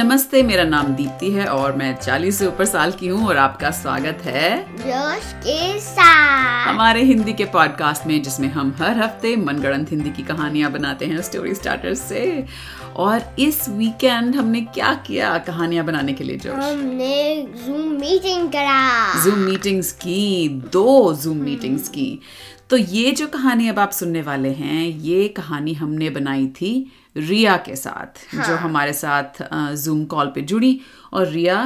नमस्ते मेरा नाम दीप्ति है और मैं 40 से ऊपर साल की हूँ और आपका स्वागत है जोश के साथ। हमारे हिंदी के पॉडकास्ट में जिसमें हम हर हफ़्ते मनगढ़ंत हिंदी की कहानियाँ बनाते हैं स्टोरी स्टार्टर्स से। और इस वीकेंड हमने क्या किया कहानियाँ बनाने के लिए जोश? हमने जूम मीटिंग करा। जूम मीटिंग्स की दो जूम मीटिंग्स की। तो ये जो कहानी अब आप सुनने वाले हैं ये कहानी हमने बनाई थी रिया के साथ हाँ. जो हमारे साथ जूम कॉल पे जुड़ी और रिया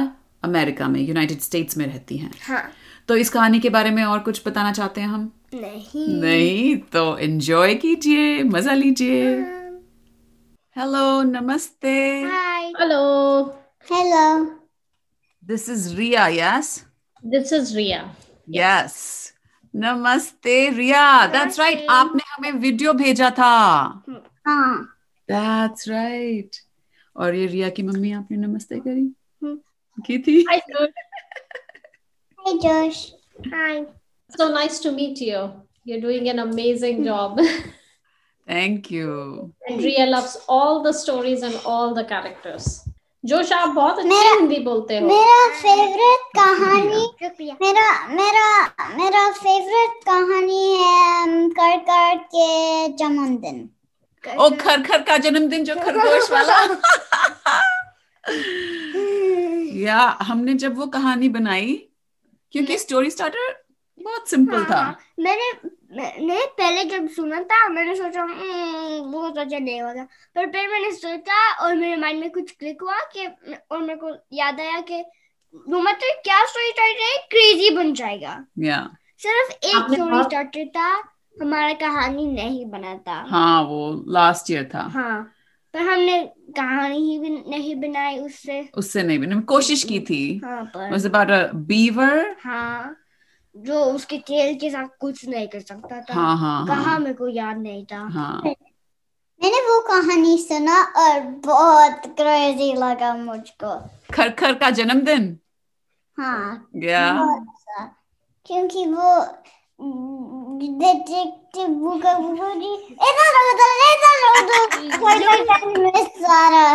अमेरिका में यूनाइटेड स्टेट्स में रहती हैं। हाँ। तो इस कहानी के बारे में और कुछ बताना चाहते हैं हम? नहीं। नहीं तो एंजॉय कीजिए मज़ा लीजिए। हेलो नमस्ते। Hello hello this is Riya yes this is Riya yes नमस्ते रिया दैट्स राइट आपने हमें वीडियो भेजा था हाँ दैट्स राइट और ये रिया की मम्मी आपने नमस्ते करी हम्म। की थी Hi, Josh. Hi Josh hi So nice to meet you. You're doing an amazing job. Thank you and Ria loves all the stories and all the characters. जोश आप बहुत अच्छी हिंदी बोलते हो। मेरा फेवरेट कहानी मेरा मेरा मेरा फेवरेट कहानी है कर कर के जन्मदिन। ओ खर खर का जन्मदिन जो खरगोश वाला। या हमने जब वो कहानी बनाई क्योंकि स्टोरी स्टार्टर बहुत सिंपल हाँ, था मैंने मैंने पहले जब सुना था मैंने सोचा "हम्म, बहुत अच्छा नहीं होगा। पर फिर मैंने सोचा और मेरे माइंड में कुछ क्लिक हुआ कि और मेरे को याद आया कि no matter क्या स्टोरी स्टार्टर है? क्रेजी बन जाएगा। या सिर्फ़ एक स्टोरी स्टार्टर था हमारा कहानी नहीं बना था। हाँ वो लास्ट ईयर था। हाँ पर हमने कहानी ही भी नहीं बनाई उससे। उससे नहीं मैंने कोशिश की थी। हाँ पर beaver हाँ। जो उसके तेल के साथ कुछ नहीं कर सकता था। हाँ हाँ कहा हाँ मेरे को याद नहीं था। हाँ। मैंने वो कहानी सुना और बहुत क्रेजी लगा मुझको। खर खर का जन्मदिन? हाँ। या बहुत। सा क्योंकि वो डिटेक्टिव बुक बुरी इधर उधर इधर उधर कोई कोई में सारा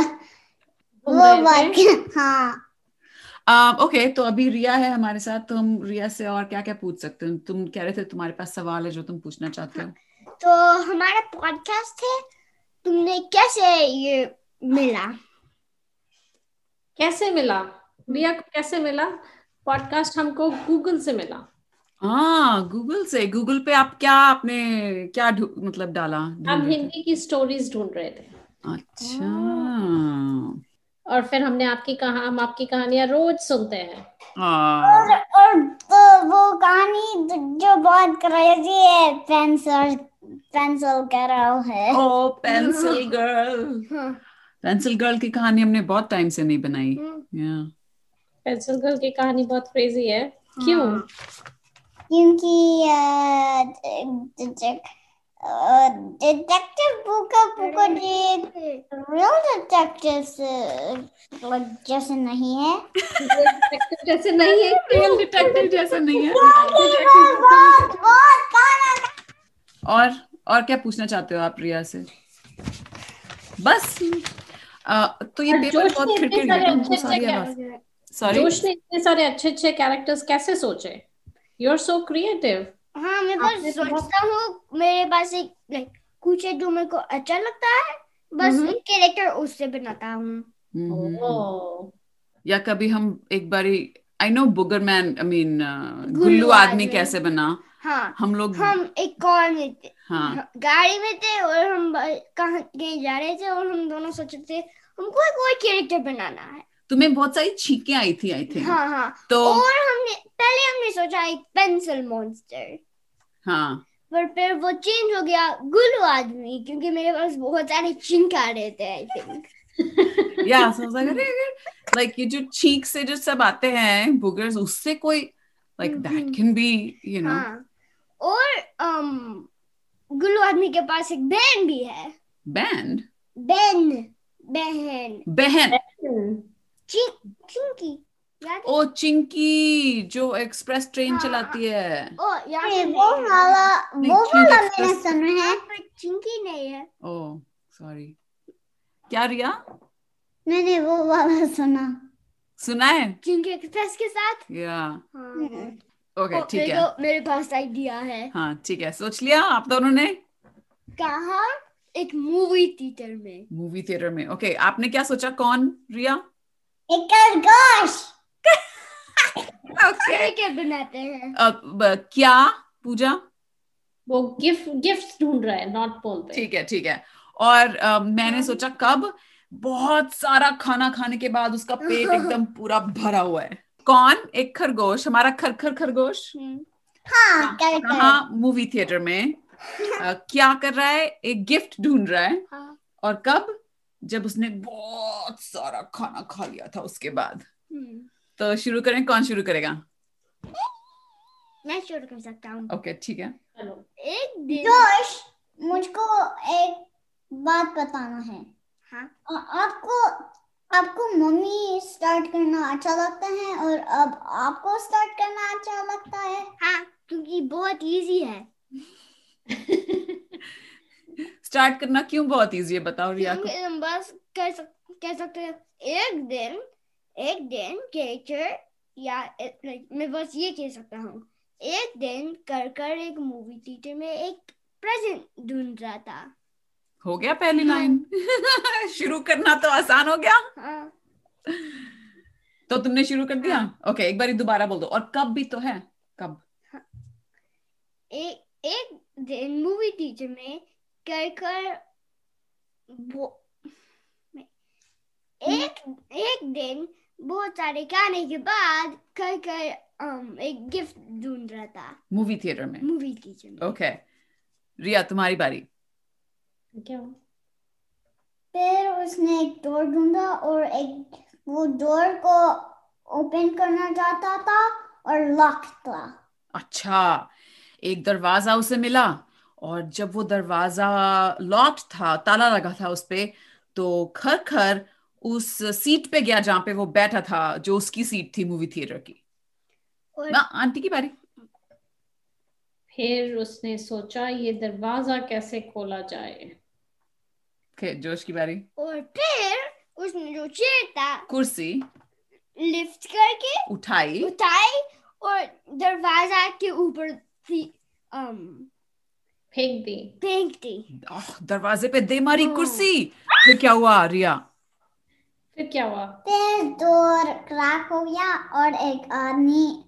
वो बात। हाँ। ओके तो अभी रिया है हमारे साथ तो हम रिया से और क्या क्या पूछ सकते हो? तुम कह रहे थे तुम्हारे पास सवाल है जो तुम पूछना चाहते हो। तो हमारा पॉडकास्ट है तुमने कैसे ये मिला? कैसे मिला? रिया को कैसे मिला? पॉडकास्ट हमको गूगल से मिला। हाँ गूगल से। गूगल पे आप क्या आपने क्या मतलब डाला? हम हिंदी की स्टोरीज ढूंढ रहे थे। अच्छा। और फिर हमने आपकी कहा हम आपकी कहानियाँ रोज सुनते हैं। हाँ। और तो वो कहानी जो बहुत क्रेजी है पेंसिल पेंसिल गर्ल है। ओ पेंसिल गर्ल हाँ। पेंसिल गर्ल की कहानी हमने बहुत टाइम से नहीं बनाई। या पेंसिल गर्ल की कहानी बहुत क्रेजी है। क्यों? क्योंकि detective book book real detective जैसे नहीं है। जैसे नहीं है रियल डिटेक्टिव जैसा नहीं है। बहुत बहुत और और क्या पूछना चाहते हो आप रिया से? बस अ, तो ये पेपर बहुत आवाज़ सॉरी जोश ने इतने सारे अच्छे अच्छे कैरेक्टर्स कैसे सोचे? यू आर सो क्रिएटिव हाँ मैं आपने बस तो बहुत- सोचता हूँ मेरे पास एक लाइक कुछ है जो मेरे को अच्छा लगता है बस हम्म। एक कैरेक्टर उससे बनाता हूँ। हम्म, या कभी हम एक बारी I know booger man I mean गुल्लू गुल्लू आदमी आदमी। कैसे बना? हाँ हम लोग हम एक कार में थे। हाँ। गाड़ी में थे और हम कहाँ कहीं जा रहे थे और हम दोनों सोच रहे थे हमको एक और कैरेक्टर बनाना है। तुम्हें बहुत सारी छींकें आई थी आई थिंक हाँ हाँ। तो और हमने पहले हमने सोचा एक पेंसिल मॉन्स्टर हाँ। पर फिर वो चेंज हो गया गुल्लू आदमी क्योंकि मेरे पास बहुत सारे चिंक आ रहे थे आई थिंक या सो लाइक ये जो छींक से जो सब आते हैं बुगर्स उससे कोई like that. Can be you know हाँ। और um, गुल्लू आदमी के पास एक बहन भी है। बैंड बहन बहन। बहन। चिंक चिंकी ओ चिंकी जो एक्सप्रेस ट्रेन हाँ। चलाती है। ओ है वो वाला वो वाला Express- मैंने सुना है। पर चिंकी नहीं है। ओ सॉरी क्या रिया? मैंने वो वाला सुना। सुना है? चिंकी एक्सप्रेस के साथ? या। हाँ। ओके ओ, ठीक है। मेरे पास आइडिया है। हाँ ठीक है। सोच लिया आप दोनों ने। कहा एक मूवी थिएटर में। मूवी थिएटर में। ओके okay, आपने क्या सोचा? कौन? रिया? एक खरगोश ओके क्या बनाते हैं? क्या पूजा? वो गिफ्ट गिफ्ट ढूंढ रहा है नॉट बोलते ठीक है ठीक है। और अ, मैंने सोचा कब? बहुत सारा खाना खाने के बाद उसका पेट एकदम पूरा भरा हुआ है। कौन? एक खरगोश हमारा खरखर खरगोश। हम्म, हाँ मूवी थिएटर में। अ, क्या कर रहा है? एक गिफ्ट ढूंढ रहा है। हाँ। और कब? जब उसने बहुत सारा खाना खा लिया था उसके बाद। हम्म, तो शुरू करें कौन शुरू करेगा? मैं शुरू कर सकता हूँ। ओके ठीक है। एक दिन जोश मुझको एक बात बताना है। हाँ। आ- आपको आपको मम्मी स्टार्ट करना अच्छा लगता है और अब आपको स्टार्ट करना अच्छा लगता है? हाँ क्योंकि बहुत इजी है। स्टार्ट करना क्यों बहुत इजी है? बताओ रिया को। बस कह सक कह सकते हैं। एक दिन एक दिन कैरेक्टर या like, मैं बस ये कह सकता हूँ। एक दिन कर कर एक मूवी थिएटर में एक प्रेजेंट ढूंढ रहा था। हो गया पहली लाइन शुरू करना तो आसान हो गया। हाँ। तो तुमने शुरू कर दिया? ओके एक बार दोबारा बोल दो। और कब भी तो है कब? एक एक दिन मूवी थिएटर में कर कर वो एक एक दिन बहुत सारे खाने के बाद कर कर um, एक गिफ्ट ढूंढ रहा था। मूवी थिएटर में? मूवी थिएटर में। ओके रिया तुम्हारी बारी। क्या? फिर उसने एक डोर ढूंढा और एक वो डोर को ओपन करना चाहता था और लॉक था। अच्छा एक दरवाज़ा उसे मिला और जब वो दरवाज़ा लॉक्ड था ताला लगा था उस पे तो खर खर उस सीट पे गया जहाँ पे वो बैठा था जो उसकी सीट थी मूवी थिएटर की। और ना आंटी की बारी। फिर उसने सोचा ये दरवाज़ा कैसे खोला जाए? ओके जोश की बारी। और फिर उसने जो चेयर था कुर्सी। लिफ्ट करके उठाई। उठाई और दरवाज़ा के ऊपर थी um, फेंक दी। फेंक दी। दरवाजे पे दे मारी हाँ। कुर्सी। फिर क्या हुआ रिया? फिर क्या हुआ? फिर डोर क्रैक हो गया और एक आदमी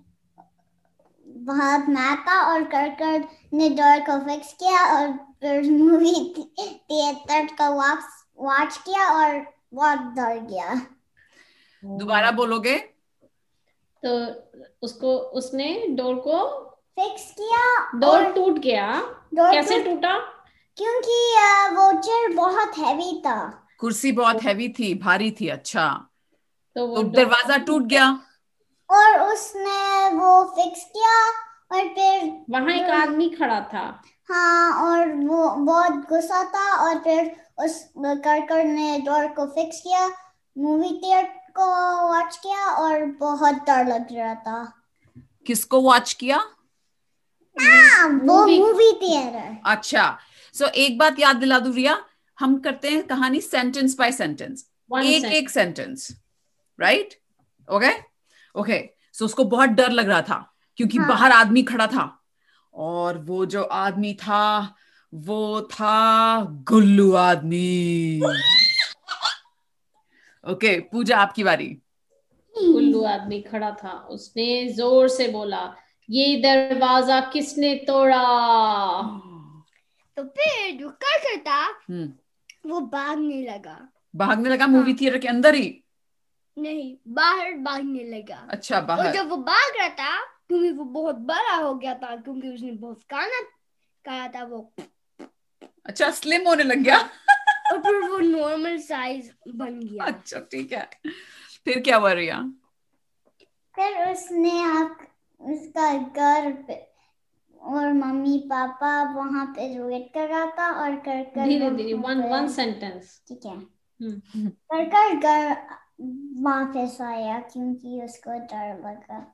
बहुत मारा और कर कर ने डोर को फिक्स किया और फिर मूवी थिएटर को वापस वॉच किया और बहुत डर गया। दोबारा बोलोगे? तो उसको उसने डोर को फिक्स किया डोर टूट गया। डोर कैसे टूटा क्योंकि वो चेयर बहुत हैवी था। कुर्सी बहुत हैवी थी भारी थी अच्छा। तो वो तो दरवाज़ा टूट गया। और उसने वो फिक्स किया और फिर वहाँ एक आदमी खड़ा था। हाँ और वो बहुत गुस्सा था और फिर उस करकर ने डोर को फिक्स किया मूवी थिएटर को वॉच किया और बहुत डर लग रहा था। किसको वॉच किया? हाँ वो मूवी थिएटर अच्छा सो so, एक बात याद दिला दूँ रिया हम करते हैं कहानी सेंटेंस बाय सेंटेंस एक एक sentence right okay okay so उसको बहुत डर लग रहा था क्योंकि हाँ। बाहर आदमी खड़ा था। और वो जो आदमी था वो था गुल्लू आदमी। ओके okay, पूजा आपकी बारी। गुल्लू आदमी खड़ा था। उसने ज़ोर से बोला ये दरवाज़ा किसने तोड़ा? तो फिर जो कर करता वो भागने लगा। भागने लगा मूवी थिएटर के अंदर ही? नहीं बाहर भागने लगा। अच्छा और बाहर। जब वो भाग रहा था क्योंकि वो बहुत बड़ा हो गया था क्योंकि उसने बहुत खाना खाया था वो अच्छा स्लिम होने लग गया। और फिर वो नॉर्मल साइज़ बन गया। अच्छा ठीक है। फिर क्या हुआ रिया? फिर उसने आप उसका घर पे और मम्मी पापा वहाँ पे वेट कर रहा था और कर कर धीरे वहाँ धीरे वन वन सेंटेंस ठीक है। हम्म। कर कर घर वापस आया क्योंकि उसको डर लगा।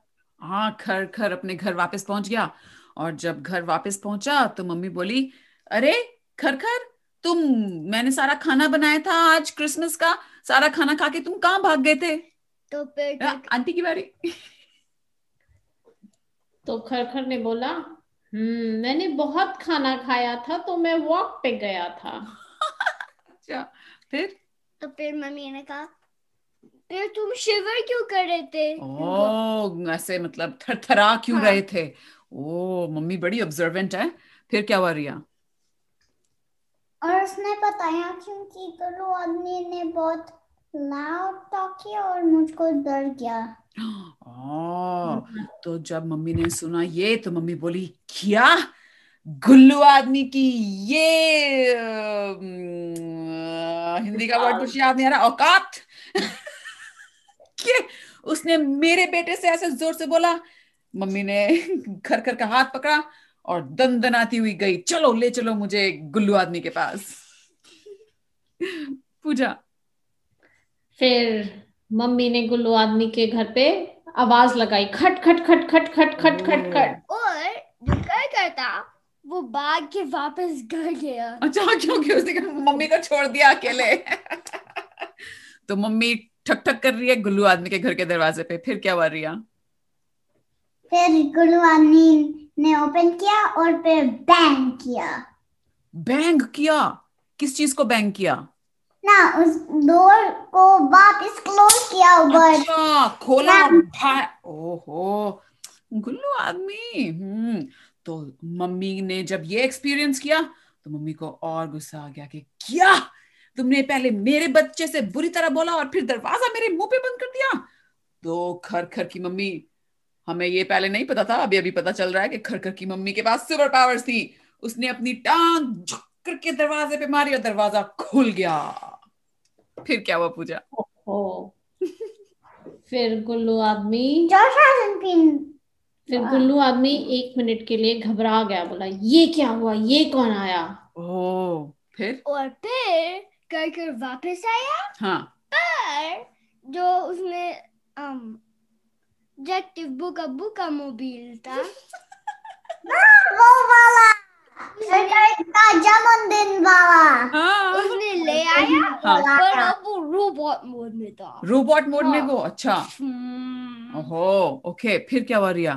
हाँ खर खर अपने घर वापस पहुँच गया। और जब घर वापस पहुँचा तो मम्मी बोली अरे खर खर तुम मैंने सारा खाना बनाया था आज क्रिसमस का। सारा खाना खा के तुम कहाँ भाग गए थे? तो फिर आंटी की बारी। तो खरखर ने बोला हम्म मैंने बहुत खाना खाया था तो मैं वॉक पे गया था। अच्छा फिर? तो फिर मम्मी ने कहा फिर तुम शिवर क्यों कर रहे थे? ओ ऐसे मतलब थरथरा क्यों हाँ। रहे थे? ओ मम्मी बड़ी ऑब्जर्वेंट है। फिर क्या हुआ रिया? और उसने बताया क्योंकि गुल्लू आदमी ने बहुत लाउड टॉक किया और मुझको डर गया। ओ, तो जब मम्मी ने सुना ये तो मम्मी बोली क्या? गुल्लू आदमी की ये अम, हिंदी का वर्ड कुछ याद नहीं आ रहा? औकात? उसने मेरे बेटे से ऐसे ज़ोर से बोला। मम्मी ने घर घर का हाथ पकड़ा और दन दनाती हुई गई चलो ले चलो मुझे गुल्लू आदमी के पास। पूजा। फिर मम्मी ने गुल्लू आदमी के घर पे आवाज़ लगाई खट खट खट खट खट खट खट खट। और जो कर करता वो भाग के वापस घर गया। अच्छा क्योंकि उसने मम्मी को छोड़ दिया अकेले। तो मम्मी ठक ठक कर रही है गुल्लू आदमी के घर के दरवाजे पे। फिर क्या हुआ रिया? फिर गुल्लू आदमी ने ओपन किया और फिर बैंग किया। बैंग किया? किस चीज़ को बैंग किया? ना उस डोर को वापस क्लोज किया ऊपर अच्छा खोला। भा- ओहो गुल्लू आदमी। हम्म तो मम्मी ने जब ये एक्सपीरियंस किया तो मम्मी को और गुस्सा आ गया कि क्या? तुमने पहले मेरे बच्चे से बुरी तरह बोला और फिर दरवाज़ा मेरे मुँह पे बंद कर दिया? तो खर खर की मम्मी हमें ये पहले नहीं पता था अभी अभी पता चल रहा है कि खर खर की मम्मी के पास सुपर पावर्स थी। उसने अपनी टांग करके दरवाजे पे मारी और दरवाज़ा खुल गया। फिर क्या हुआ पूजा? हो फिर गुल्लू आदमी फिर गुल्लू आदमी एक मिनट के लिए घबरा गया बोला ये क्या हुआ? ये कौन आया? ओ फिर? और फिर कर कर वापस आया। हाँ। पर जो उसने um, डिटेक्टिव बुका बुका मोबाइल था। वो वाला। जन्मदिन वाला हाँ उसने ले आया हाँ। पर अब वो रोबोट मोड में था रोबोट मोड में। वो अच्छा ओहो ओके फिर क्या हुआ रिया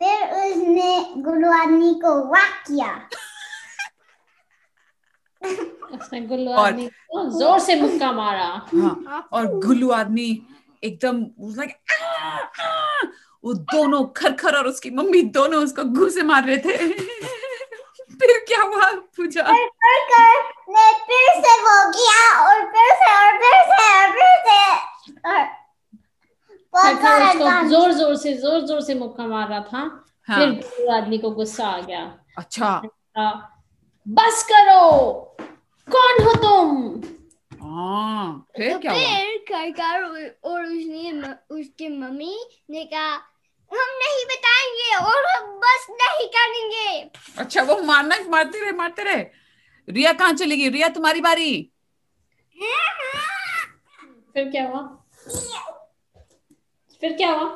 फिर उसने गुल्लू आदमी को वैक किया उसने गुल्लू आदमी को ज़ोर से मुक्का मारा हाँ और गुल्लू आदमी एकदम लाइक वो दोनों खरखर और उसकी मम्मी दोनों उसको घूसे मार रहे थे। फिर क्या हुआ पूजा? फिर कर ने फिर से वो किया और फिर से और फिर से और फिर से। और खरखर उसको ज़ोर ज़ोर से ज़ोर ज़ोर से मुक्का मार रहा था। हाँ। फिर गुल्लू आदमी को गुस्सा आ गया। अच्छा। बस करो। कौन हो तुम? हाँ फिर तो क्या हुआ? फिर करकर और उसने म- उसके मम्मी ने कहा हम नहीं बताएँगे और हम बस नहीं करेंगे। अच्छा वो मारना मारते रहे मारते रहे। रिया कहाँ चली गई? रिया तुम्हारी बारी। फिर क्या हुआ? फिर क्या हुआ?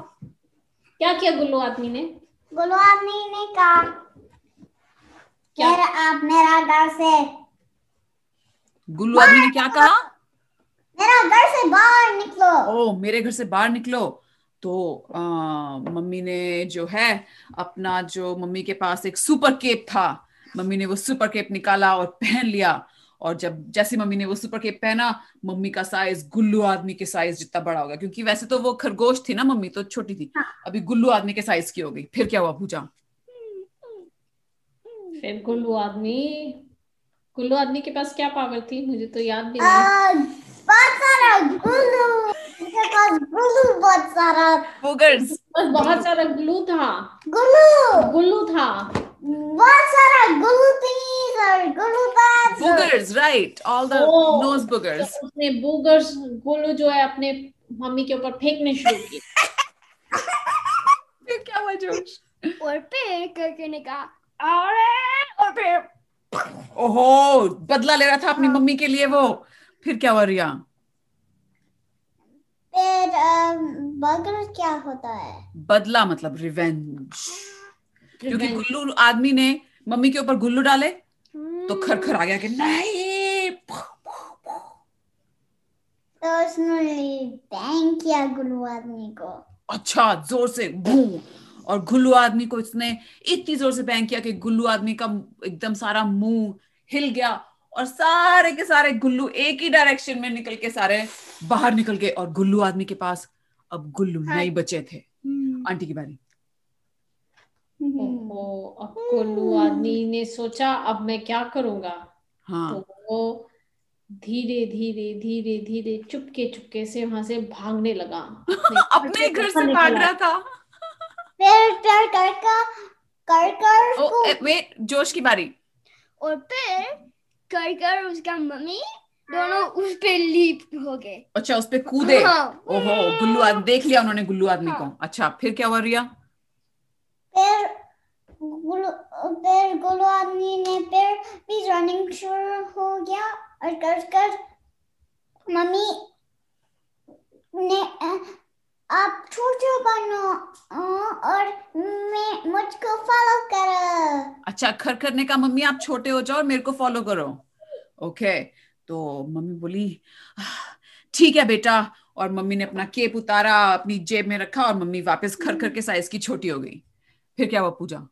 क्या किया गुल्लू आदमी ने? गुल्लू आदमी ने कहा क्या? आप मेरा घर से गुल्लू आदमी ने क्या कहा? मेरा घर से बाहर निकलो। ओ मेरे घर से बाहर निकलो। तो आ, मम्मी ने जो है अपना जो मम्मी के पास एक सुपर केप था मम्मी ने वो सुपर केप निकाला और पहन लिया। और जब जैसे मम्मी ने वो सुपर केप पहना मम्मी का साइज़ गुल्लू आदमी के साइज़ जितना बड़ा हो गया क्योंकि वैसे तो वो खरगोश थी ना मम्मी तो छोटी थी। अभी गुल्लू आदमी के साइज़ की हो गई। फिर क्या हुआ पूजा फिर गुल्लू आदमी गुल्लू आदमी के पास क्या पावर थी? मुझे तो याद भी नहीं आ, बहुत सारा गुल्लू पास गुल्लू बहुत सारा। बुगर्स बस बहुत सारा ग्लू था। गुल्लू गुल्लू था। बहुत सारा गुल्लू थीस और गुल्लू पैड्स और- boogers right all the Oh. Nose boogers तो उसने बूगर्स गुल्लू जो है अपने मम्मी के ऊपर फेंकने शुरू किए। फिर क्या हुआ जोश? और फिर करके ने कहा अरे! और फिर ओहो बदला ले रहा था अपनी मम्मी के लिए वो। फिर क्या हुआ रिया? फिर बर्गर क्या होता है? बदला मतलब रिवेंज क्योंकि गुल्लू आदमी ने मम्मी के ऊपर गुल्लू डाले तो खरखर आ गया कि नहीं। तो उसने बैंग किया गुल्लू आदमी को। अच्छा ज़ोर से बूम और गुल्लू आदमी को इसने इतनी ज़ोर से बैंग किया कि गुल्लू आदमी का एकदम सारा मुँह हिल गया। और सारे के सारे गुल्लू एक ही डायरेक्शन में निकल के सारे बाहर निकल गए और गुल्लू आदमी के पास अब गुल्लू हाँ। नहीं बचे थे। हम्म, आंटी की बारी। ओहो अब कोल्लू आदमी ने सोचा अब मैं क्या करूँगा? हाँ। तो वो धीरे धीरे धीरे धीरे चुपके चुपके से वहाँ से भागने लगा। अपने घर से भाग रहा था। फिर कर कर कर कर ओ को वेट जोश की बारी। और फिर कर कर उसका मम्मी दोनों उस पे लीप हो गए अच्छा उस पे कूदे हाँ। ओहो गुल्लू आदमी देख लिया उन्होंने गुल्लू आदमी को हाँ। अच्छा फिर क्या हुआ रिया फिर गुल्लू फिर गुल्लू आदमी ने फिर भी रनिंग शुरू हो गया और कर कर मम्मी ने आप छोटे बनो और मैं मुझको फॉलो अच्छा खर करने का मम्मी आप छोटे हो जाओ और मेरे को फॉलो करो. ओके तो मम्मी बोली ठीक है बेटा। और मम्मी ने अपना केप उतारा अपनी जेब में रखा और मम्मी वापस खर खर के साइज़ की छोटी हो गई। फिर क्या हुआ पूजा?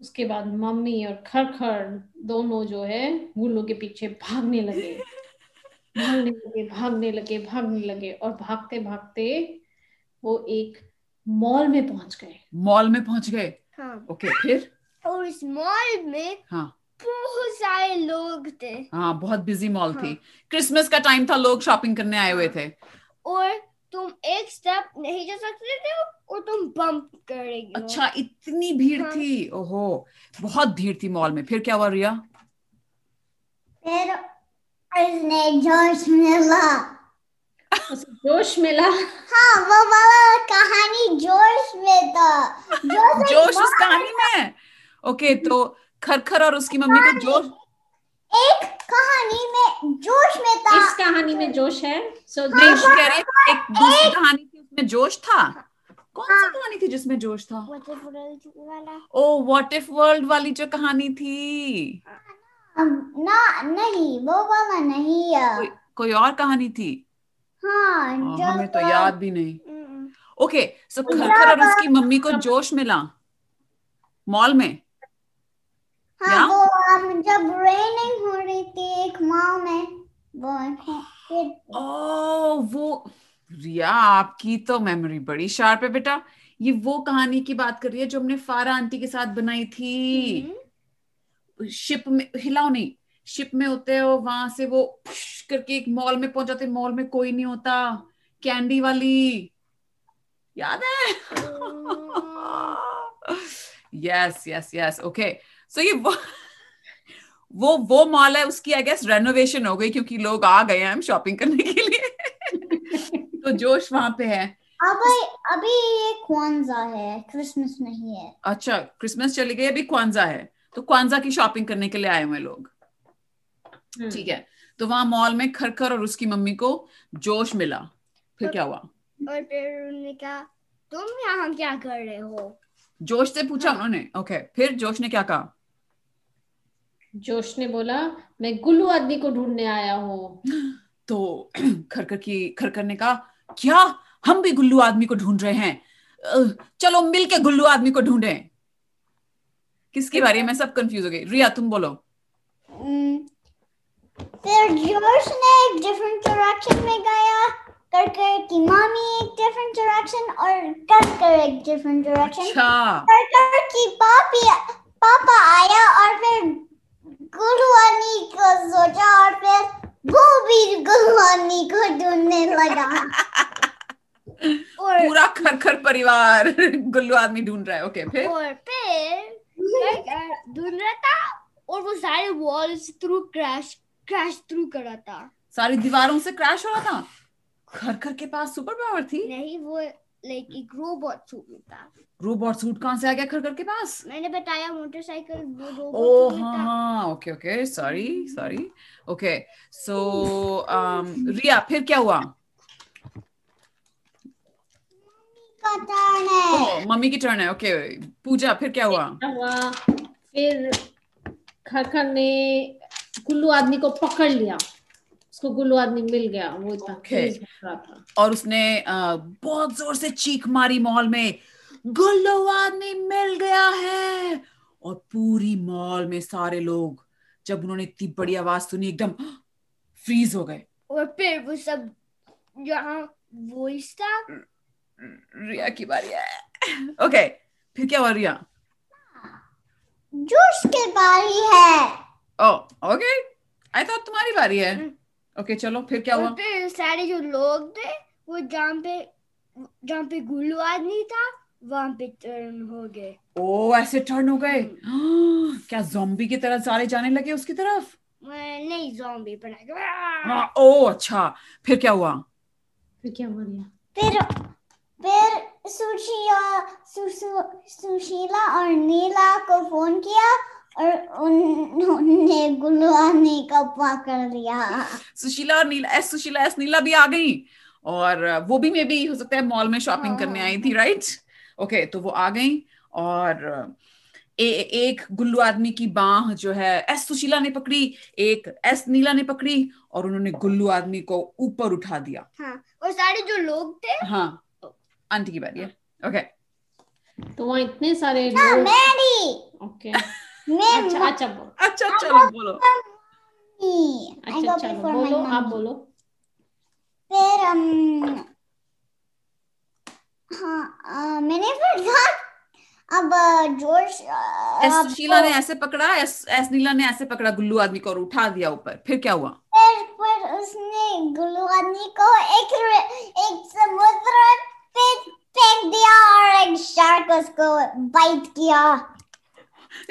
उसके बाद मम्मी और खर खर दोनों जो है गुल्लू के पीछे भागने लगे। भागने लगे भागने लगे भागने लगे और भागते भागते वो एक मॉल में पहुँच गए। मॉल में पहुँच गए? हाँ। ओके फिर? और उस मॉल में हाँ। बहुत सारे लोग थे। हाँ बहुत बिज़ी मॉल हाँ. थी। हाँ। क्रिसमस का टाइम था लोग शॉपिंग करने आए हुए थे। और तुम एक स्टेप नहीं जा सकते थे और तुम बम्प कर रही हो अच्छा इतनी भीड़ हाँ। थी? ओहो बहुत भीड़ थी मॉल में। फिर क्या हुआ रिया? फिर उसने जोश मिला। उसे जोश मिला? हाँ वो वाला कहानी जोश में था। जोश जोश उस कहानी में? है ओके तो खरखर और उसकी मम्मी को जोश? एक कहानी में जोश में था। इस कहानी में जोश है? सो नहीं वो कह रही है एक दूसरी कहानी थी उसमें जोश था? कौन सी कहानी थी जिसमें जोश था? ओ व्हाट इफ़ वर्ल्ड वाली जो कहानी थी। ना नहीं वो वाला नहीं है। कोई कोई और कहानी थी? हाँ हाँ, हमें तो याद भी नहीं। हम्म, ओके सो खरखर और उसकी मम्मी को जोश मिला? मॉल में? हाँ? वो हम जब रेनिंग हो रही थी एक मॉल में वो ओ वो रिया आपकी तो मेमोरी बड़ी शार्प है बेटा। ये वो कहानी की बात कर रही है जो हमने फारा आंटी के साथ बनाई थी। हम्म, शिप में हिलाओ नहीं शिप में होते हो वहाँ से वो करके एक मॉल में पहुँच जाते मॉल में कोई नहीं होता। कैंडी वाली। याद है? Yes yes yes okay so ये वो वो वो मॉल है उसकी आई गेस रेनोवेशन हो गई क्योंकि लोग आ गए हैं शॉपिंग करने के लिए। तो जोश वहाँ पे है। अभी अभी ये क्वांजा है क्रिसमस नहीं है। अच्छा क्रिसमस चली गई अभी क्वांजा है। तो क्वांजा की शॉपिंग करने के लिए आए हुए लोग। ठीक है। तो वहाँ मॉल में खरखर और उसकी मम्मी को जोश मिला। फिर क्या हुआ? और फिर उन्होंने कहा तुम यहाँ क्या कर रहे हो? जोश से पूछा उन्होंने। ओके फिर जोश ने क्या कहा? जोश ने बोला मैं गुल्लू आदमी को ढूँढने आया हूँ. तो खरकर की खरकर ने कहा क्या? हम भी गुल्लू आदमी को ढूंढ रहे हैं। चलो मिल के गुल्लू आदमी को ढूंढे। किसकी बारी है? मैं सब कंफ्यूज हो गई रिया तुम बोलो। फिर जोश ने एक डिफरेंट डायरेक्शन में गया। कर कर की मामी एक डिफरेंट डायरेक्शन और कर कर एक डिफरेंट डायरेक्शन अच्छा। कर कर की पापी पापा आया और फिर गुरुआनी को सोचा और फिर वो भी गुरुआनी को ढूँढने लगा। और पूरा खरखर परिवार गुल्लू आदमी ढूंढ रहा है ओके फिर? और फिर ढूंढ रहा था और वो सारे walls through crash crash through कर रहा था। सारी दीवारों से क्रैश हो रहा था? खरखर के पास सुपर पावर थी? नहीं वो लाइक एक रोबोट सूट में था रोबोट सूट कहाँ से आ गया खरखर के पास? मैंने बताया मोटरसाइकिल वो रोबोट ओ हाँ हाँ okay okay sorry sorry okay so Riya फिर क्या हुआ? का टर्न है। ओ मम्मी की टर्न है ओके पूजा फिर क्या हुआ? हुआ? फिर खरखर ने कुल्लू आदमी को पकड़ लिया। उसको गुल्लू आदमी मिल गया वो इतना Okay. था। और उसने बहुत ज़ोर से चीख मारी मॉल में गुल्लू आदमी मिल गया है। और पूरी मॉल में सारे लोग जब उन्होंने इतनी बड़ी आवाज़ सुनी एकदम फ्रीज हो गए। और फिर वो सब जहाँ वॉइस था रिया की बारी है। ओके फिर क्या हुआ रिया? जोश के बारी है। ओ ओके आई थॉट तुम्हारी बारी है। ओके चलो फिर क्या हुआ? फिर सारे जो लोग थे वो जहाँ पे जहाँ पे गुल्लू आदमी था वहाँ पे टर्न हो गए। ओ ऐसे टर्न हो गए? क्या जॉम्बी की तरह सारे जाने लगे उसकी तरफ़? नहीं जॉम्बी बना हाँ, ओ अच्छा। फिर क्या हुआ? फिर क्या हुआ रिया फिर फिर सुशीला सुशीला और नीला को फ़ोन किया। और उन्होंने गुल्लू आदमी को पकड़ लिया सुशीला और नीला एस सुशीला एस नीला भी आ गई। और वो भी मे भी हो सकता है मॉल में शॉपिंग हाँ, करने हाँ, आई थी राइट ओके तो वो आ गई। और ए, एक गुल्लू आदमी की बाह जो है एस सुशीला ने पकड़ी एक एस नीला ने पकड़ी और उन्होंने गुल्लू आदमी को ऊपर उठा दिया। हाँ और सारे जो लोग थे। हाँ आंटी की बारी है। ओके तो वहाँ इतने सारे हाँ, लोग मैरी। ओके अच्छा अच्छा बोलो। अच्छा चलो बोलो। अच्छा चलो बोलो आप बोलो। फिर um, हाँ मैंने पढ़ा अब अ, जॉर्ज अ, एस सुशीला ने ऐसे पकड़ा एस एस नीला ने ऐसे पकड़ा गुल्लू आदमी को और उठा दिया ऊपर। फिर क्या हुआ? फिर फिर उसने गुल्लू आदमी को एक एक समुद्र पे फेंक दिया और एक शार्क उसको बाइट किया।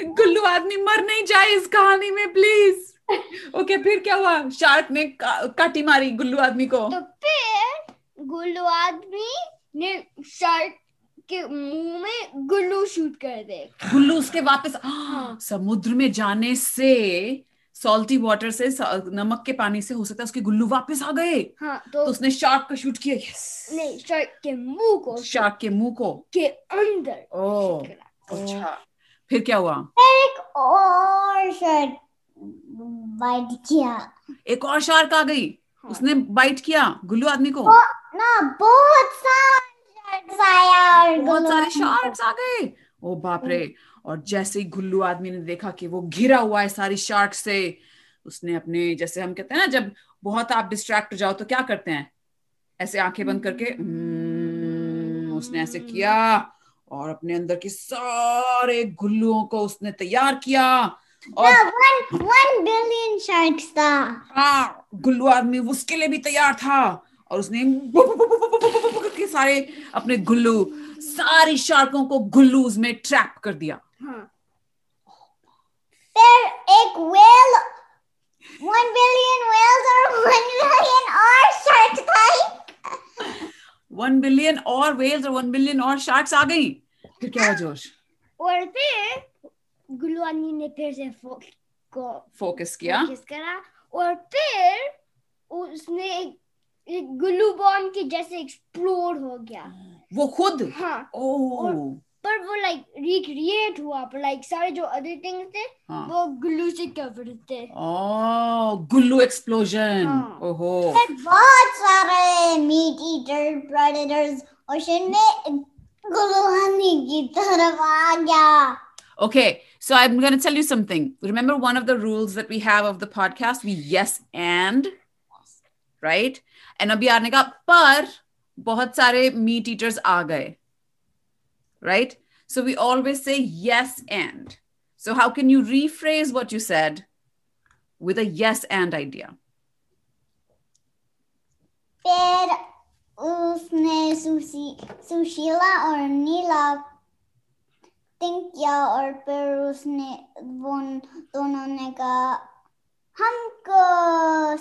गुल्लू आदमी मर नहीं जाए इस कहानी में प्लीज़ ओके okay, फिर क्या हुआ? शार्क ने का, काटी मारी गुल्लू आदमी को। तो फिर गुल्लू आदमी ने शार्क के मुँह में गुल्लू शूट कर दे। गुल्लू उसके वापस हाँ, समुद्र में जाने से सॉल्टी वाटर से नमक के पानी से हो सकता है उसके गुल्लू वापस आ गए। हाँ तो तो उसने शार्क को शूट किया यस नहीं शार्क के मुँह को शार्क के मुँह को। के अंदर ओ अच्छा। फिर क्या हुआ? एक और शार्क बाइट किया। एक और शार्क आ गई? हाँ। उसने बाइट किया गुल्लू आदमी को? ना बहुत सारे शार्क्स आया और बहुत सारे शार्क्स आ गए। ओ बाप रे। और जैसे ही गुल्लू आदमी ने देखा कि वो घिरा हुआ है सारी शार्क से उसने अपने जैसे हम कहते हैं ना जब बहुत आप डिस्ट्रैक्ट हो जाओ तो क्या करते हैं? ऐसे आँखें बंद करके "हम्म", उसने ऐसे किया और अपने अंदर के सारे गुल्लुओं को उसने तैयार किया और बिलियन शार्क्स था हाँ गुल्लू आदमी उसके लिए भी तैयार था और उसने के सारे अपने गुल्लू सारी शार्कों को गुल्लूज में ट्रैप कर दिया। हाँ। फिर एक वेल वन बिलियन वेल्स और वन बिलियन और शार्क था वन बिलियन और वेल्स और वन बिलियन और शार्क्स आ गई। फिर क्या हुआ जोश? और फिर गुलवानी ने फिर से फोक को फोकस किया। फोकस करा और फिर उसने एक, एक गुल्लू बॉम्ब के जैसे एक्सप्लोर हो गया। वो खुद? हाँ। ओ पर वो लाइक रिक्रिएट हुआ पर लाइक सारे जो अदर थिंग्स थे हाँ वो गुल्लू से कवर्ड थे ओ गुल्लू एक्सप्लोजन हाँ। ओहो फिर बहुत सारे मीट ईटर प्रेडेटर्स ओशन में गुलूहानी की तरफ़ आ गया Okay, so I'm going to tell you something. Remember one of the rules that we have of the podcast? We yes and, right? And अभी आने का पर बहुत सारे meat eaters आ गए, right? So we always say yes and. So how can you rephrase what you said with a yes and idea? फिर उसने sushi Sushila और नीला थिंक किया और फिर उसने वो दोनों ने कहा हमको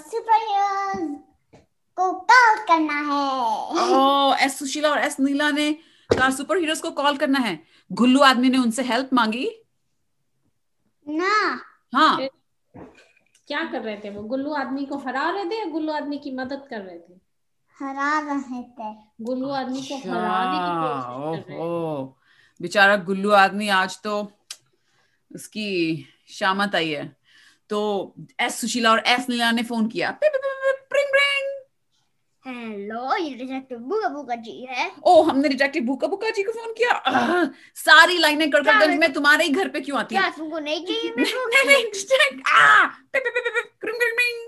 सुपर हीरोज को कॉल करना है Oh, एस सुशीला और एस नीला ने कहा सुपर हीरोज को कॉल करना है। गुल्लू आदमी ने उनसे हेल्प मांगी। ना। हाँ। क्या कर रहे थे वो? गुल्लू आदमी को हरा रहे थे या गुल्लू आदमी की मदद कर रहे थे? हरा रहे थे। गुल्लू आदमी को हराने की कोशिश कर रहे थे। ओहो बेचारा गुल्लू आदमी आज तो उसकी शामत आई है। तो एस सुशीला और एस नीला ने फ़ोन किया। पिप, प्रिंग प्रिंग हेलो ये डिटेक्टिव बुगा बुगा जी है। ओ हमने डिटेक्टिव भूखा भूखा जी को फ़ोन किया? आह, सारी लाइनें कड़कड़गंज में तुम्हारे ही घर पे क्यों आती हैं? तुमको नहीं चाहिए मैं नहीं, नहीं, आ, प्रिंग, प्रिंग, प्रिंग।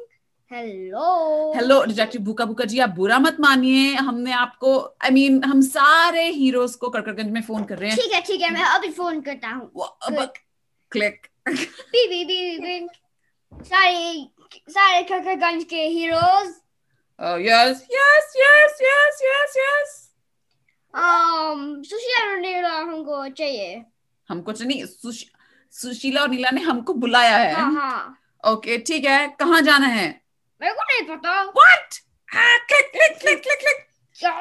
हेलो हेलो डिटेक्टिव भूखा भूखा जी आप बुरा मत मानिए हमने आपको आई I मीन mean, हम सारे हीरोज को कड़कड़गंज में फ़ोन कर रहे हैं। ठीक है ठीक है मैं अभी फ़ोन करता हूँ। क्लिक सारे सारे ककरगंज के heroes yes yes yes yes yes yes um Sushila और नीला हमको चाहिए। हमको तो नहीं सुश, सुशीला और नीला ने हमको बुलाया है। हाँ हाँ। ओके ठीक है कहाँ जाना है? मेरे को नहीं पता। What click click click click click क्या?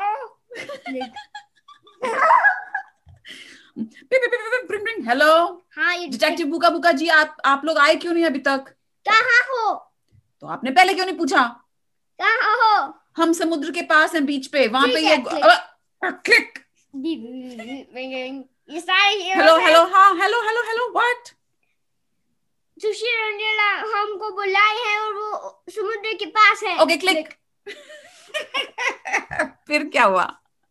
हेलो हाँ ये डिटेक्टिव बुका बुका जी आप आप लोग आए क्यों नहीं अभी तक? कहाँ हो? तो आपने पहले क्यों नहीं पूछा? कहाँ हो? हम समुद्र के पास हैं बीच पे वहाँ पे ये क्लिक ये सारे हेलो हेलो हाँ hello hello hello what Sushil और हमको बुलाए हैं और वो समुद्र के पास है। ओके क्लिक फिर क्या हुआ?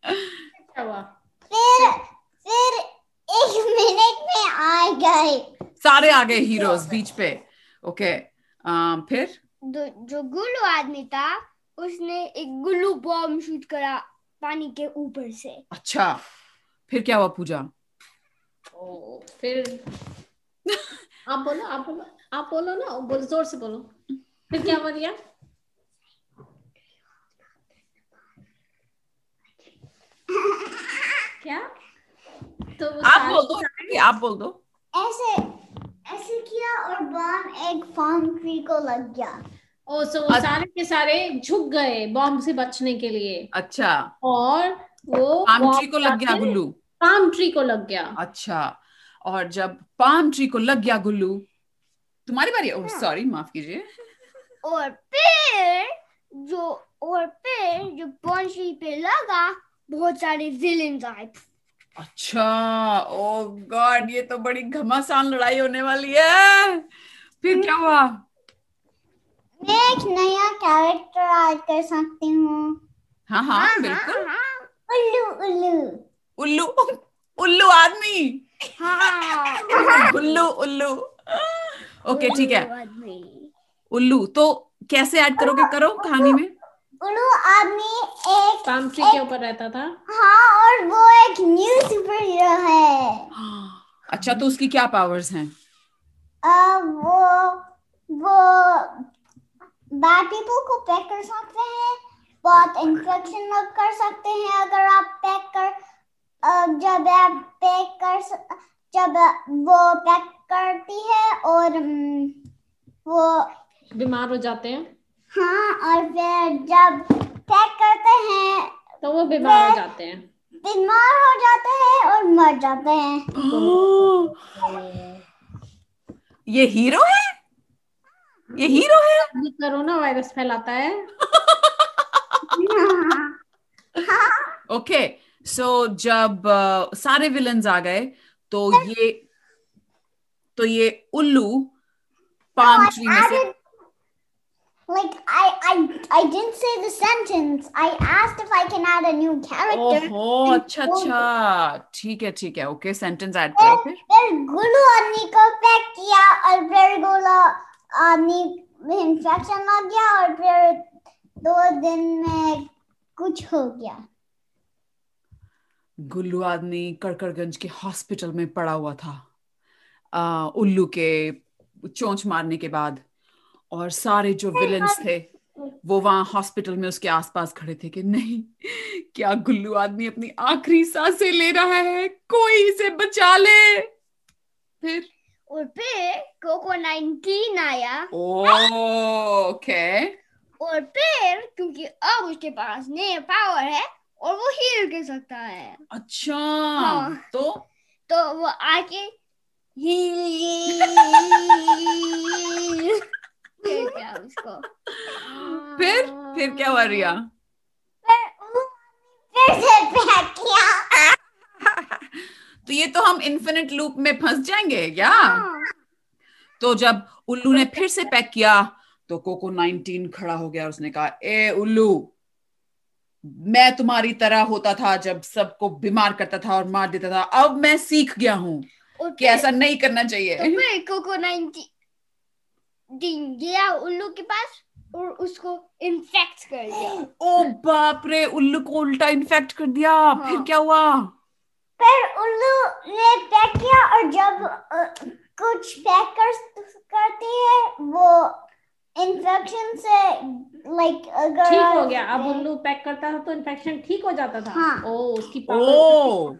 क्या हुआ? फिर फिर एक मिनट में आ गए। सारे आ गए हीरोज बीच पे। ओके अम, फिर? जो जो गुल्लू आदमी था उसने एक गुल्लू बॉम्ब शूट करा पानी के ऊपर से। अच्छा फिर क्या हुआ पूजा? ओ फिर आप बोलो आप बोलो आप बोलो ना बोलो ज़ोर से बोलो। फिर क्या हुआ रिया? क्या? तो आप बोल दो आप बोल दो। ऐसे ऐसे किया और बॉम्ब एक फार्म ट्री को लग गया। ओ सो वो सारे के सारे झुक गए बॉम्ब से बचने के लिए। अच्छा। और वो पाम ट्री को लग गया गुल्लू? पाम ट्री को लग गया। अच्छा। और जब पाम ट्री को लग गया गुल्लू तुम्हारी बारी ओह हाँ। सॉरी माफ़ कीजिए। और फिर जो और फिर जो बॉन्शी पे लगा बहुत सारे विलेन्स आए। अच्छा ओ गॉड ये तो बड़ी घमासान लड़ाई होने वाली है। फिर क्या हुआ? मैं एक नया कैरेक्टर ऐड कर सकती हूँ। हाँ हाँ बिल्कुल। हाँ। उल्लू उल्लू। उल्लू उल्लू आदमी। हाँ। उल्लू उल्लू। ओके ठीक है। उल्लू तो कैसे ऐड करोगे करो कहानी में। उल्लू आदमी एक पाम ट्री के ऊपर रहता था। हाँ और वो एक न्यू सुपर हीरो है। अच्छा तो उसकी क्या पावर्स हैं? वो वो बैड पीपल को पैक कर सकते हैं बहुत इन्फेक्शन लग कर सकते हैं अगर आप पैक कर जब आप पैक कर जब वो पैक करती है और वो बीमार हो जाते हैं। हाँ और फिर जब पैक करते हैं तो वो बीमार हो जाते हैं। बीमार हो जाते हैं और मर जाते हैं। ये हीरो है? ये हीरो है? ये कोरोना वायरस फैलाता है। ओके सो जब अ, सारे विलन आ गए तो ये तो ये उल्लू पाम ट्री में से Like I, I, I didn't say the sentence. I asked if I can add a new character. ओहो अच्छा अच्छा। ठीक है ठीक है। ओके सेंटेंस ऐड करो फिर। फिर गुल्लू आदमी को पैक किया और फिर आदमी में इंफेक्शन लग गया और फिर दो दिन में कुछ हो गया। गुल्लू आदमी कड़कड़गंज के हॉस्पिटल में पड़ा हुआ था। आ, उल्लू के चोंच मारने के बाद। और सारे जो विलन्स थे वो वहाँ हॉस्पिटल में उसके आसपास खड़े थे कि नहीं क्या गुल्लू आदमी अपनी आखिरी साँसें ले रहा है? कोई इसे बचा ले। फिर? और फिर कोको 19 आया। ओके। और फिर क्योंकि अब उसके पास नया पावर है और वो हील कर सकता है। अच्छा हाँ। तो? तो वो आके फिर क्या उसको फिर फिर क्या हुआ रिया फिर से पैक किया तो ये तो हम इन्फिनिट लूप में फंस जाएँगे क्या तो जब उल्लू ने फिर से पैक किया तो कोको 19 खड़ा हो गया और उसने कहा ए उल्लू मैं तुम्हारी तरह होता था जब सबको बीमार करता था और मार देता था अब मैं सीख गया हूँ कि ऐसा नहीं करना चाहिए तो कोको नाइनटीन गया उल्लू के पास और उसको इन्फेक्ट कर दिया। ओ बाप रे उल्लू को उल्टा इन्फेक्ट कर दिया हाँ। फिर क्या हुआ? फिर उल्लू ने पैक किया और जब अ, कुछ पैक कर, करती है वो इन्फेक्शन से लाइक अगर ठीक हो गया। अब उल्लू पैक करता था तो इन्फेक्शन ठीक हो जाता था। हाँ। ओ उसकी ओ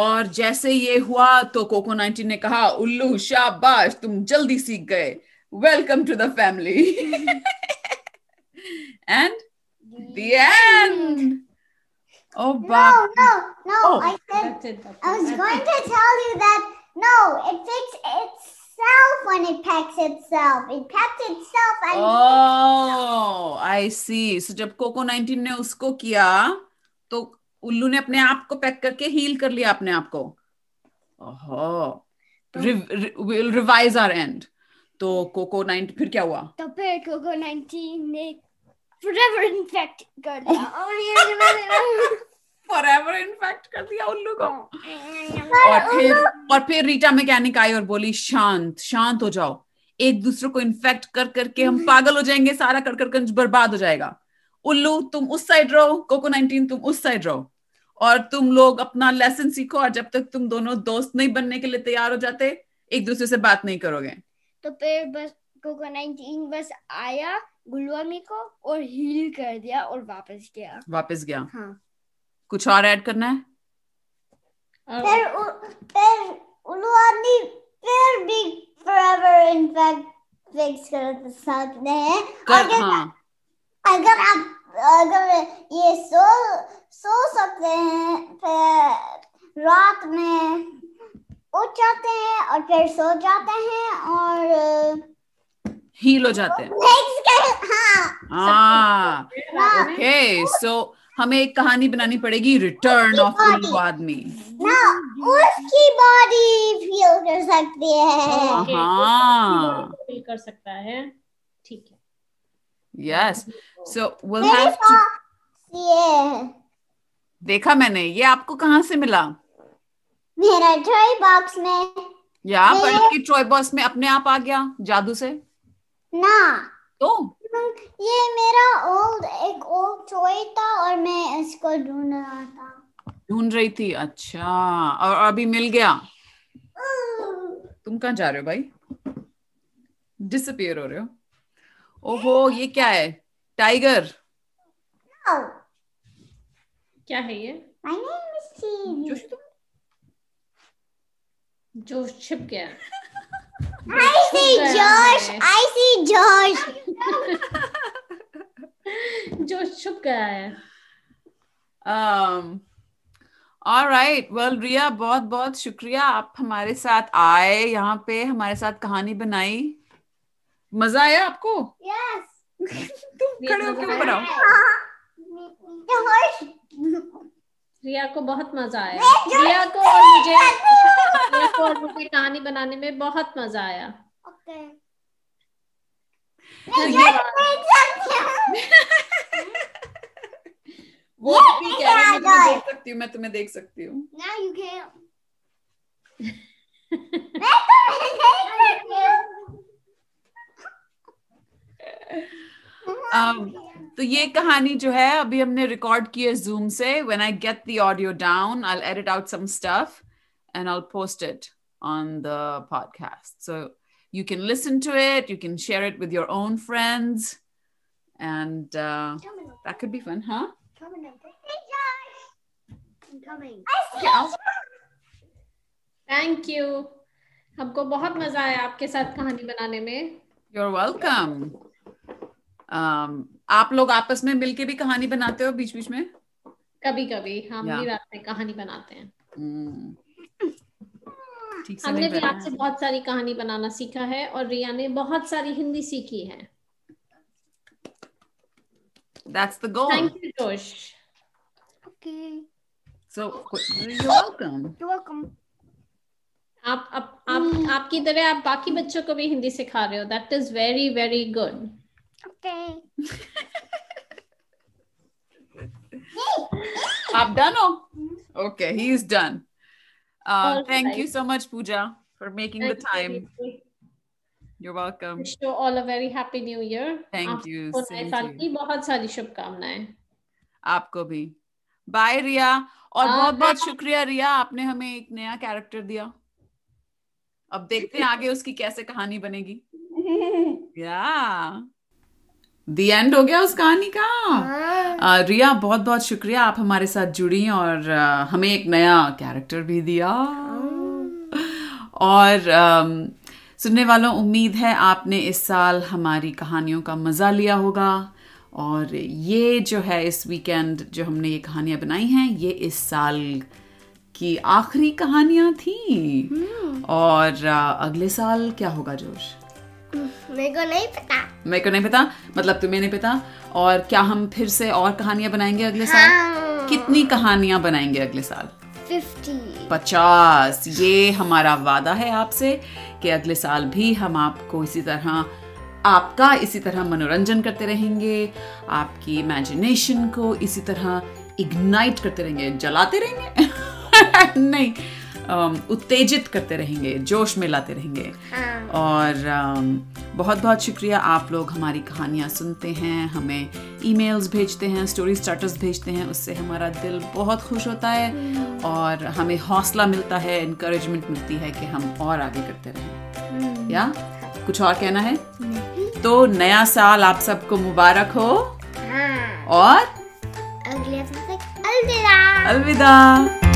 और जैसे ये हुआ तो कोको 19 ने कहा उल्लू शाबाश तुम जल्दी सीख गए। Welcome to the family and the end oh no बाप no no Oh. I said That's it, that's I was it. going to tell you that no it fixes itself when it packs itself it packs itself and Oh, I see. So जब cocoa 19 ने उसको किया तो उल्लू ने अपने आप को पैक करके हील कर लिया अपने आप को ओहो विल रिवाइज आवर एंड तो कोको 19 फिर क्या हुआ? तो फिर कोको नाइनटीन ने forever इन्फेक्ट कर दिया। और ये फॉरएवर इन्फेक्ट कर दिया उल्लू को। और फिर और फिर रीटा मैकेनिक आई और बोली शांत शांत हो जाओ। एक दूसरे को इन्फेक्ट कर करके हम पागल हो जाएँगे सारा कर कर बर्बाद हो जाएगा। उल्लू तुम उस साइड रहो कोको 19 तुम उस साइड रहो। और तुम लोग अपना लेसन सीखो और जब तक तुम दोनों दोस्त नहीं बनने के लिए तैयार हो जाते एक दूसरे से बात नहीं करोगे। तो फिर बस कोको नाइनटीन बस आया गुलवामी को और हील कर दिया और वापस गया। वापस गया। हाँ। कुछ और ऐड करना है? फिर उ- फिर फिर भी forever fix कर सकते हैं। कर अगर हाँ। अगर आप अगर ये सो सो सकते हैं फिर रात में उठ जाते हैं और फिर सो जाते हैं और हील हो जाते हैं। हाँ। हाँ ओके सो हमें एक कहानी बनानी पड़ेगी रिटर्न ऑफ़ उल्लू आदमी ना उसकी बॉडी फील कर सकती है। हाँ। feel कर सकता है। ठीक है। Yes so will have to देखा मैंने ये आपको कहाँ से मिला? मेरा टॉय बॉक्स में या पर आपकी ट्रॉय बॉक्स में अपने आप आ गया जादू से? ना। तो ये मेरा ओल्ड एक ओल्ड टॉय था और मैं इसको ढूंढ रहा था। ढूंढ रही थी अच्छा। और अभी मिल गया। तुम कहाँ जा रहे हो भाई? डिसअपियर हो रहे हो। ओहो ये क्या है? टाइगर Oh, क्या है ये? My name is Steve. जोश जो छिप गया। I see Josh. I see Josh. जो छुप गया है। Um all right. Well रिया बहुत बहुत शुक्रिया। आप हमारे साथ आए यहाँ पे हमारे साथ कहानी बनाई। मज़ा आया आपको? Yes. तुम खड़े होके ऊपर आओ रिया को बहुत मज़ा आया। रिया को और मुझे रिया को और मुझे कहानी बनाने में बहुत मज़ा आया। Okay. तो वो भी कह रहे हैं, मैं तुम्हें देख सकती हूँ। मैं तुम्हें देख सकती हूँ। Um, तो ये कहानी जो है अभी हमने रिकॉर्ड की है जूम से। When I get the audio down I edit out some stuff and I'll post it on the podcast. So you can listen to it, you can share it with your own friends, and uh, Coming up. that could be fun, huh? Coming up. I'm coming. Thank you हमको बहुत मजा आया आपके साथ कहानी बनाने में You're welcome. Um, आप लोग आपस में मिलके भी कहानी बनाते हो बीच बीच में कभी कभी हम Yeah. भी रात में कहानी बनाते हैं Hmm. हमने भी आपसे बहुत सारी कहानी बनाना सीखा है और रिया ने बहुत सारी हिंदी सीखी है That's the goal. Thank you Josh Okay. So you're welcome. You're welcome. आप आप आप आपकी तरह आप बाकी बच्चों को भी हिंदी सिखा रहे हो that is very very good Okay. आप डन हो okay he is done All thank you right. So much Pooja for making the time you're welcome. Wish you all a very happy new year Thank you, साल की बहुत सारी शुभकामनाएँ आपको भी bye रिया और Bye. बहुत बहुत शुक्रिया रिया आपने हमें एक नया कैरेक्टर दिया अब देखते हैं आगे उसकी कैसे कहानी बनेगी या द एंड हो गया उस कहानी का। हाँ. रिया बहुत बहुत शुक्रिया आप हमारे साथ जुड़ी और हमें एक नया कैरेक्टर भी दिया। और अम, सुनने वालों उम्मीद है आपने इस साल हमारी कहानियों का मज़ा लिया होगा। और ये जो है इस वीकेंड जो हमने ये कहानियाँ बनाई हैं ये इस साल की आखिरी कहानियाँ थी। और अ, अगले साल क्या होगा जोश? मेरे को नहीं पता। मेरे को नहीं पता? मतलब तुम्हें नहीं पता? और क्या हम फिर से और कहानियाँ बनाएँगे अगले हाँ। साल. कितनी कहानियाँ बनाएँगे अगले साल? फिफ्टी। पचास। ये हमारा वादा है आपसे कि अगले साल भी हम आपको इसी तरह आपका इसी तरह मनोरंजन करते रहेंगे आपकी इमेजिनेशन को इसी तरह इग्नाइट करते रहेंगे जलाते रहेंगे। नहीं उत्तेजित करते रहेंगे जोश में लाते रहेंगे। हाँ. और बहुत बहुत शुक्रिया आप लोग हमारी कहानियाँ सुनते हैं हमें ईमेल्स भेजते हैं स्टोरी स्टार्टर्स भेजते हैं उससे हमारा दिल बहुत खुश होता है और हमें हौसला मिलता है इनक्रेजमेंट मिलती है कि हम और आगे करते रहें। या? कुछ और कहना है? तो नया साल आप सबको मुबारक हो। हाँ. और? अगले अलविदा। अलविदा।